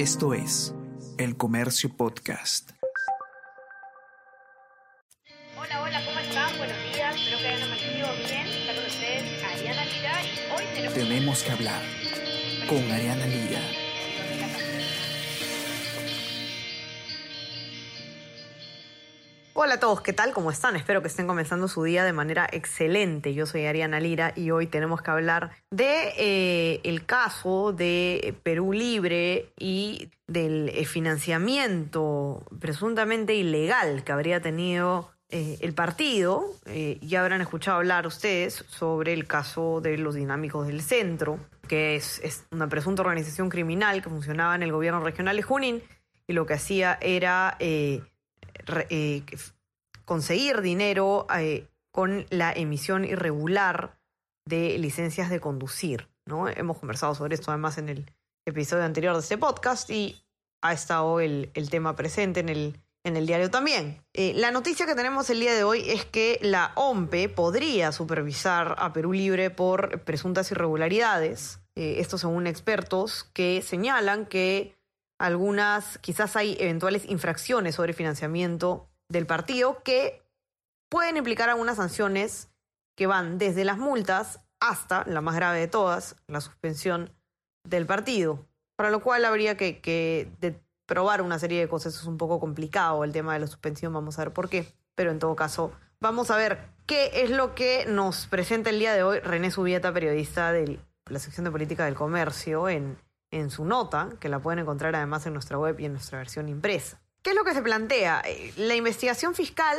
Esto es El Comercio Podcast. Hola, hola, ¿cómo están? Buenos días, espero que hayan amanecido bien. Está con ustedes Ariana Lira y hoy tenemos... Tenemos que hablar con Ariana Lira. Hola a todos, ¿qué tal? ¿Cómo están? Espero que estén comenzando su día de manera excelente. Yo soy Ariana Lira y hoy tenemos que hablar de eh, el caso de Perú Libre y del eh, financiamiento presuntamente ilegal que habría tenido eh, el partido. ya habrán escuchado hablar ustedes sobre el caso de los dinámicos del centro, que es, una presunta organización criminal que funcionaba en el gobierno regional de Junín y lo que hacía era conseguir dinero eh, con la emisión irregular de licencias de conducir. ¿no? Hemos conversado sobre esto además en el episodio anterior de este podcast y ha estado el, tema presente en el, en el diario también. Eh, la noticia que tenemos el día de hoy es que la OMPE podría supervisar a Perú Libre por presuntas irregularidades. esto según expertos que señalan que algunas, quizás hay eventuales infracciones sobre financiamiento del partido que pueden implicar algunas sanciones que van desde las multas hasta, la más grave de todas, la suspensión del partido. Para lo cual habría que, probar una serie de cosas. Es un poco complicado el tema de la suspensión, vamos a ver por qué. Pero en todo caso, vamos a ver qué es lo que nos presenta el día de hoy René Subieta, periodista de la sección de política del comercio, en en su nota, que la pueden encontrar además en nuestra web y en nuestra versión impresa. ¿Qué es lo que se plantea? Eh, la investigación fiscal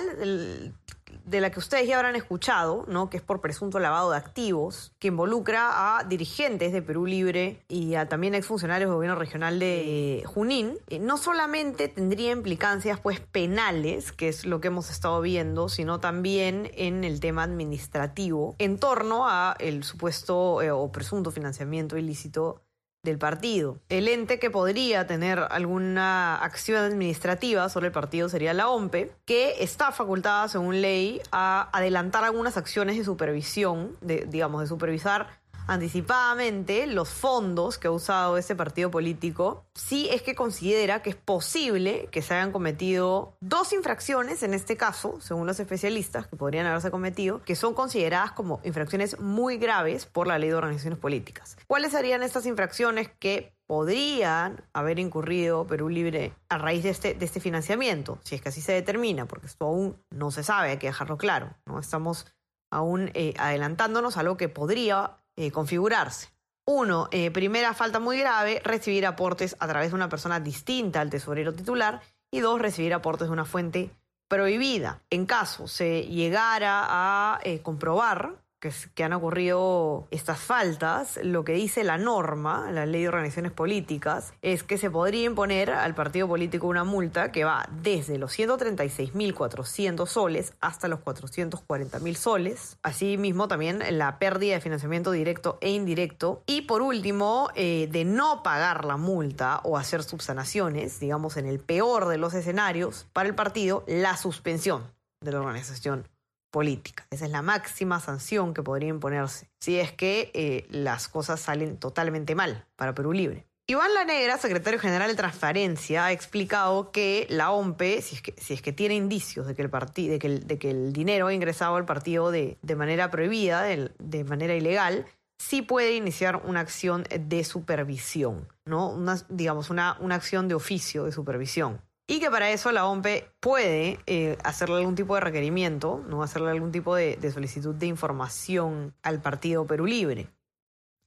de la que ustedes ya habrán escuchado, ¿no? que es por presunto lavado de activos, que involucra a dirigentes de Perú Libre y a también exfuncionarios del gobierno regional de eh, Junín, eh, no solamente tendría implicancias pues, penales, que es lo que hemos estado viendo, sino también en el tema administrativo, en torno a el supuesto o presunto financiamiento ilícito del partido. El ente que podría tener alguna acción administrativa sobre el partido sería la OMPE, que está facultada, según ley, a adelantar algunas acciones de supervisión, de, digamos, de supervisar anticipadamente los fondos que ha usado ese partido político, si es que considera que es posible que se hayan cometido dos infracciones, en este caso, según los especialistas, que podrían haberse cometido, que son consideradas como infracciones muy graves por la ley de organizaciones políticas. ¿Cuáles serían estas infracciones que podrían haber incurrido Perú Libre a raíz de este, este financiamiento, si es que así se determina, porque esto aún no se sabe, hay que dejarlo claro, ¿no? Estamos aún eh, adelantándonos a lo que podría eh, configurarse. Uno, eh, primera falta muy grave, recibir aportes a través de una persona distinta al tesorero titular. Y dos, recibir aportes de una fuente prohibida. En caso se llegara a eh, comprobar que, han ocurrido estas faltas, lo que dice la norma, la ley de organizaciones políticas, es que se podría imponer al partido político una multa que va desde los 136.400 soles hasta los 440.000 soles. Asimismo, también la pérdida de financiamiento directo e indirecto. Y por último, eh, de no pagar la multa o hacer subsanaciones, digamos en el peor de los escenarios, para el partido, la suspensión de la organización política. Esa es la máxima sanción que podría imponerse si es que eh, las cosas salen totalmente mal para Perú Libre. Iván La Negra, secretario general de Transparencia, ha explicado que la OMPE, si es que, si es que tiene indicios de que, el de, que de que el dinero ha ingresado al partido de, de manera prohibida, de, de, manera ilegal, sí puede iniciar una acción de supervisión, ¿no? Digamos, una, una acción de oficio de supervisión y que para eso la OMPE puede eh, hacerle algún tipo de requerimiento, no hacerle algún tipo de, solicitud de información al Partido Perú Libre.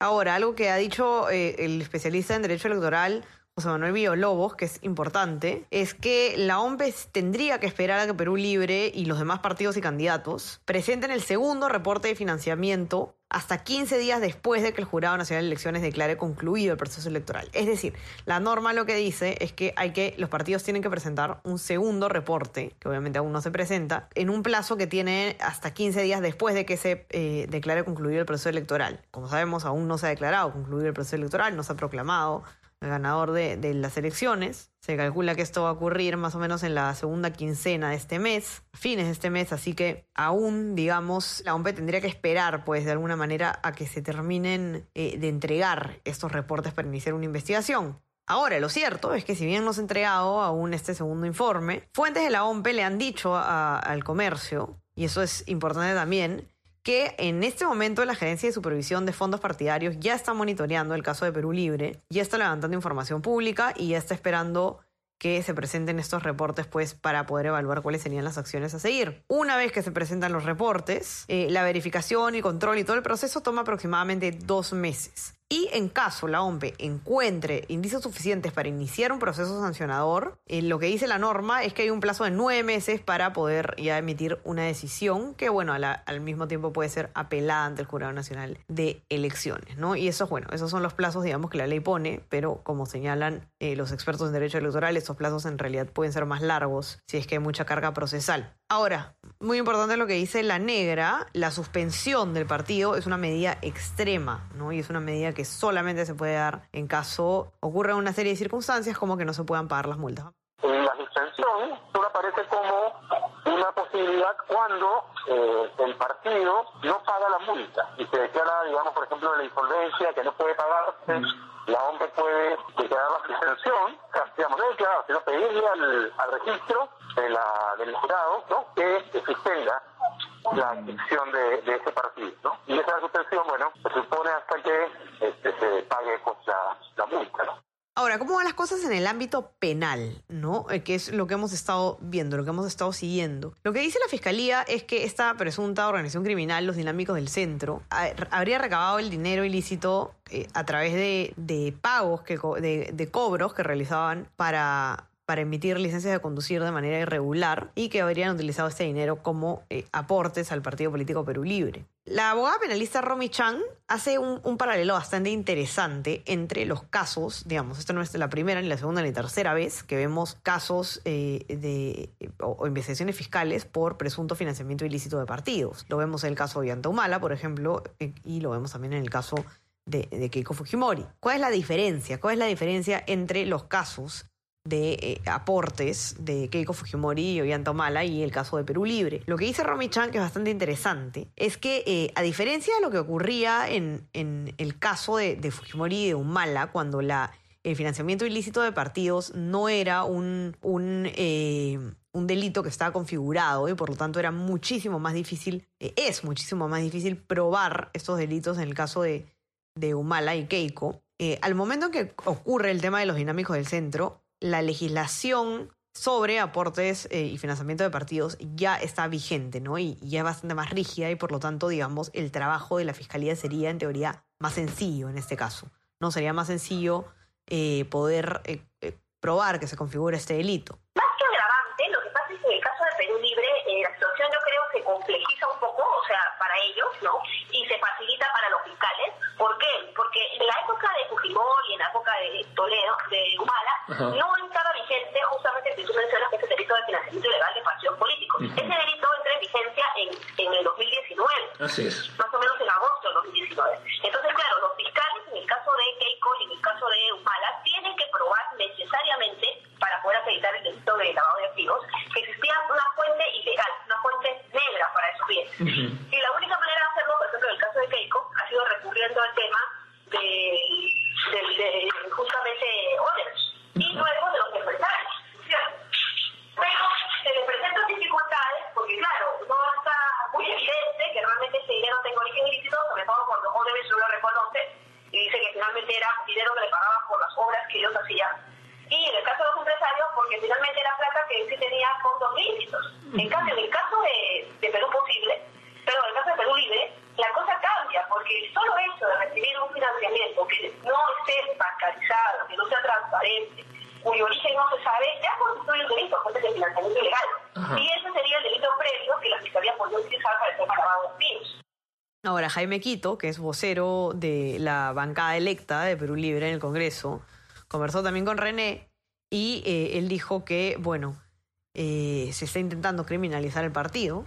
Ahora, algo que ha dicho eh, el especialista en Derecho Electoral, José Manuel Villalobos, que es importante, es que la OMPE tendría que esperar a que Perú Libre y los demás partidos y candidatos presenten el segundo reporte de financiamiento hasta 15 días después de que el Jurado Nacional de Elecciones declare concluido el proceso electoral. Es decir, la norma lo que dice es que hay que los partidos tienen que presentar un segundo reporte, que obviamente aún no se presenta, en un plazo que tiene hasta 15 días después de que se eh, declare concluido el proceso electoral. Como sabemos, aún no se ha declarado concluido el proceso electoral, no se ha proclamado ganador de, las elecciones. Se calcula que esto va a ocurrir más o menos en la segunda quincena de este mes, fines de este mes, así que aún, digamos, la OMP tendría que esperar, pues, de alguna manera a que se terminen eh, de entregar estos reportes para iniciar una investigación. Ahora, lo cierto es que si bien no se ha entregado aún este segundo informe, fuentes de la OMPE le han dicho al comercio, y eso es importante también, que en este momento la Gerencia de Supervisión de Fondos Partidarios ya está monitoreando el caso de Perú Libre, ya está levantando información pública y ya está esperando que se presenten estos reportes pues para poder evaluar cuáles serían las acciones a seguir. Una vez que se presentan los reportes, eh, la verificación y control y todo el proceso toma aproximadamente dos meses. Y en caso la OMPE encuentre indicios suficientes para iniciar un proceso sancionador, eh, lo que dice la norma es que hay un plazo de nueve meses para poder ya emitir una decisión que, bueno, al mismo tiempo puede ser apelada ante el Jurado Nacional de Elecciones, ¿no? Y eso, bueno, esos son los plazos, digamos, que la ley pone, pero como señalan eh, los expertos en derecho electoral, estos plazos en realidad pueden ser más largos si es que hay mucha carga procesal. Ahora, muy importante lo que dice la negra, la suspensión del partido es una medida extrema, ¿no? Y es una medida que solamente se puede dar en caso ocurra una serie de circunstancias como que no se puedan pagar las multas. La suspensión solo aparece como una posibilidad cuando eh, el partido no paga la multa y se declara, digamos, por ejemplo, la insolvencia que no puede pagarse la OMP puede declarar la suspensión, digamos, no declarar, sino pedirle al, al registro de la, del jurado ¿no? que suspenda la adicción de, de, ese partido. ¿no? Y esa suspensión, bueno, se supone hasta que este, se pague pues, la, la multa. ¿no? Ahora, ¿cómo van las cosas en el ámbito penal? ¿No? Eh, que es lo que hemos estado viendo, lo que hemos estado siguiendo. Lo que dice la fiscalía es que esta presunta organización criminal, los dinámicos del centro, habría recabado el dinero ilícito eh, a través de, pagos, que, de, de cobros que realizaban para para emitir licencias de conducir de manera irregular y que habrían utilizado este dinero como eh, aportes al Partido Político Perú Libre. La abogada penalista Romy Chang hace un, paralelo bastante interesante entre los casos, digamos, esto no es la primera, ni la segunda, ni la tercera vez que vemos casos eh, de, o, investigaciones fiscales por presunto financiamiento ilícito de partidos. Lo vemos en el caso de Humala, por ejemplo, eh, y lo vemos también en el caso de Keiko Fujimori. ¿Cuál es la diferencia? ¿Cuál es la diferencia entre los casos de eh, aportes de Keiko Fujimori y Ollanta y el caso de Perú Libre. Lo que dice Romy Chan, que es bastante interesante, es que eh, a diferencia de lo que ocurría en, el caso de, Fujimori y de Humala, cuando el financiamiento ilícito de partidos no era eh, un delito que estaba configurado y por lo tanto era muchísimo más difícil, es muchísimo más difícil probar estos delitos en el caso de, de Humala y Keiko. al momento en que ocurre el tema de los dinámicos del centro, la legislación sobre aportes eh, y financiamiento de partidos ya está vigente, ¿no? Y, ya es bastante más rígida y por lo tanto, digamos, el trabajo de la fiscalía sería en teoría más sencillo en este caso. No sería más sencillo eh, poder eh, probar que se configura este delito. Más que agravante, lo que pasa es que en el caso de Perú Libre, la situación yo creo que complejiza un poco, o sea, para ellos, ¿no? Y se facilita. ¿Por qué? Porque en la época de Fujimori y en la época de Toledo, de Humala, no estaba vigente justamente el que tú mencionas, que es el delito de financiamiento ilegal de partidos políticos. Ese delito entra en vigencia en, en el 2019. Así es. Más o menos en agosto del 2019. Entonces, claro, los fiscales, en el caso de Keiko y en el caso de Humala, tienen que probar necesariamente, para poder acreditar el delito de lavado de activos, que existía una fuente ilegal, una fuente negra para esos bienes. Y la única manera de hacerlo, por ejemplo, en el caso de Keiko, ha sido recurriendo al tema de, de, de justamente Oders y luego de los empresarios. Pero se le presentan dificultades porque, claro, no está muy evidente que realmente ese dinero tenga origen ilícito, sobre todo cuando Odebrecht lo reconoce y dice que finalmente era dinero que le pagaban por las hacían. Y en el caso de los empresarios, porque finalmente era plata que sí tenía fondos ilícitos. En cambio, en el caso de, de Perú Posible, pero en el caso de Perú Libre, la cosa cambia, porque el solo hecho de recibir un financiamiento que no esté bancarizado, que no sea transparente, cuyo origen no se sabe, ya constituye un delito, fuente de financiamiento ilegal. Y ese sería el delito previo que la Fiscalía podría utilizar para el lavado de activos. Ahora, Jaime Quito, que es vocero de la bancada electa de Perú Libre en el Congreso, conversó también con René y eh, él dijo que, bueno, eh, se está intentando criminalizar el partido,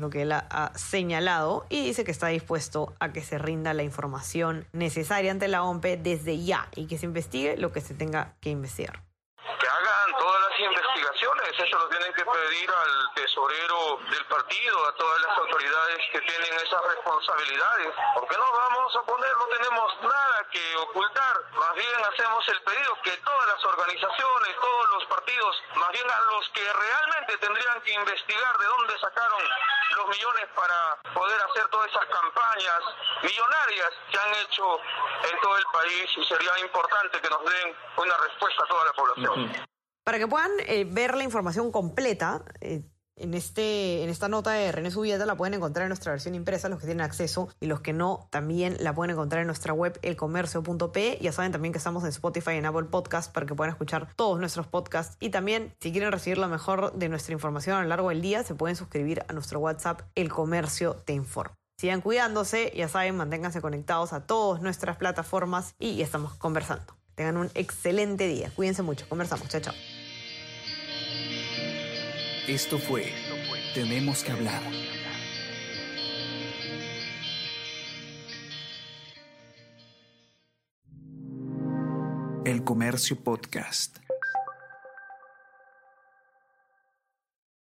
lo que él ha, señalado, y dice que está dispuesto a que se rinda la información necesaria ante la OMP desde ya y que se investigue lo que se tenga que investigar. Que hagan todas las investigaciones informes, eso lo tienen que pedir al tesorero del partido, a todas las autoridades que tienen esas responsabilidades, porque no vamos a poner, no tenemos nada que ocultar, más bien hacemos el pedido que todas las organizaciones, todos los partidos, más bien a los que realmente tendrían que investigar de dónde sacaron los millones para poder hacer todas esas campañas millonarias que han hecho en todo el país y sería importante que nos den una respuesta a toda la población. Para que puedan eh, ver la información completa, eh, en, este, en esta nota de René Subieta la pueden encontrar en nuestra versión impresa, los que tienen acceso y los que no, también la pueden encontrar en nuestra web elcomercio.p. Ya saben también que estamos en Spotify y en Apple Podcast para que puedan escuchar todos nuestros podcasts. Y también, si quieren recibir lo mejor de nuestra información a lo largo del día, se pueden suscribir a nuestro WhatsApp El Comercio Te Informa. Sigan cuidándose, ya saben, manténganse conectados a todas nuestras plataformas y estamos conversando. Tengan un excelente día. Cuídense mucho. Conversamos. Chao, chao. Esto fue Tenemos que hablar. El Comercio Podcast.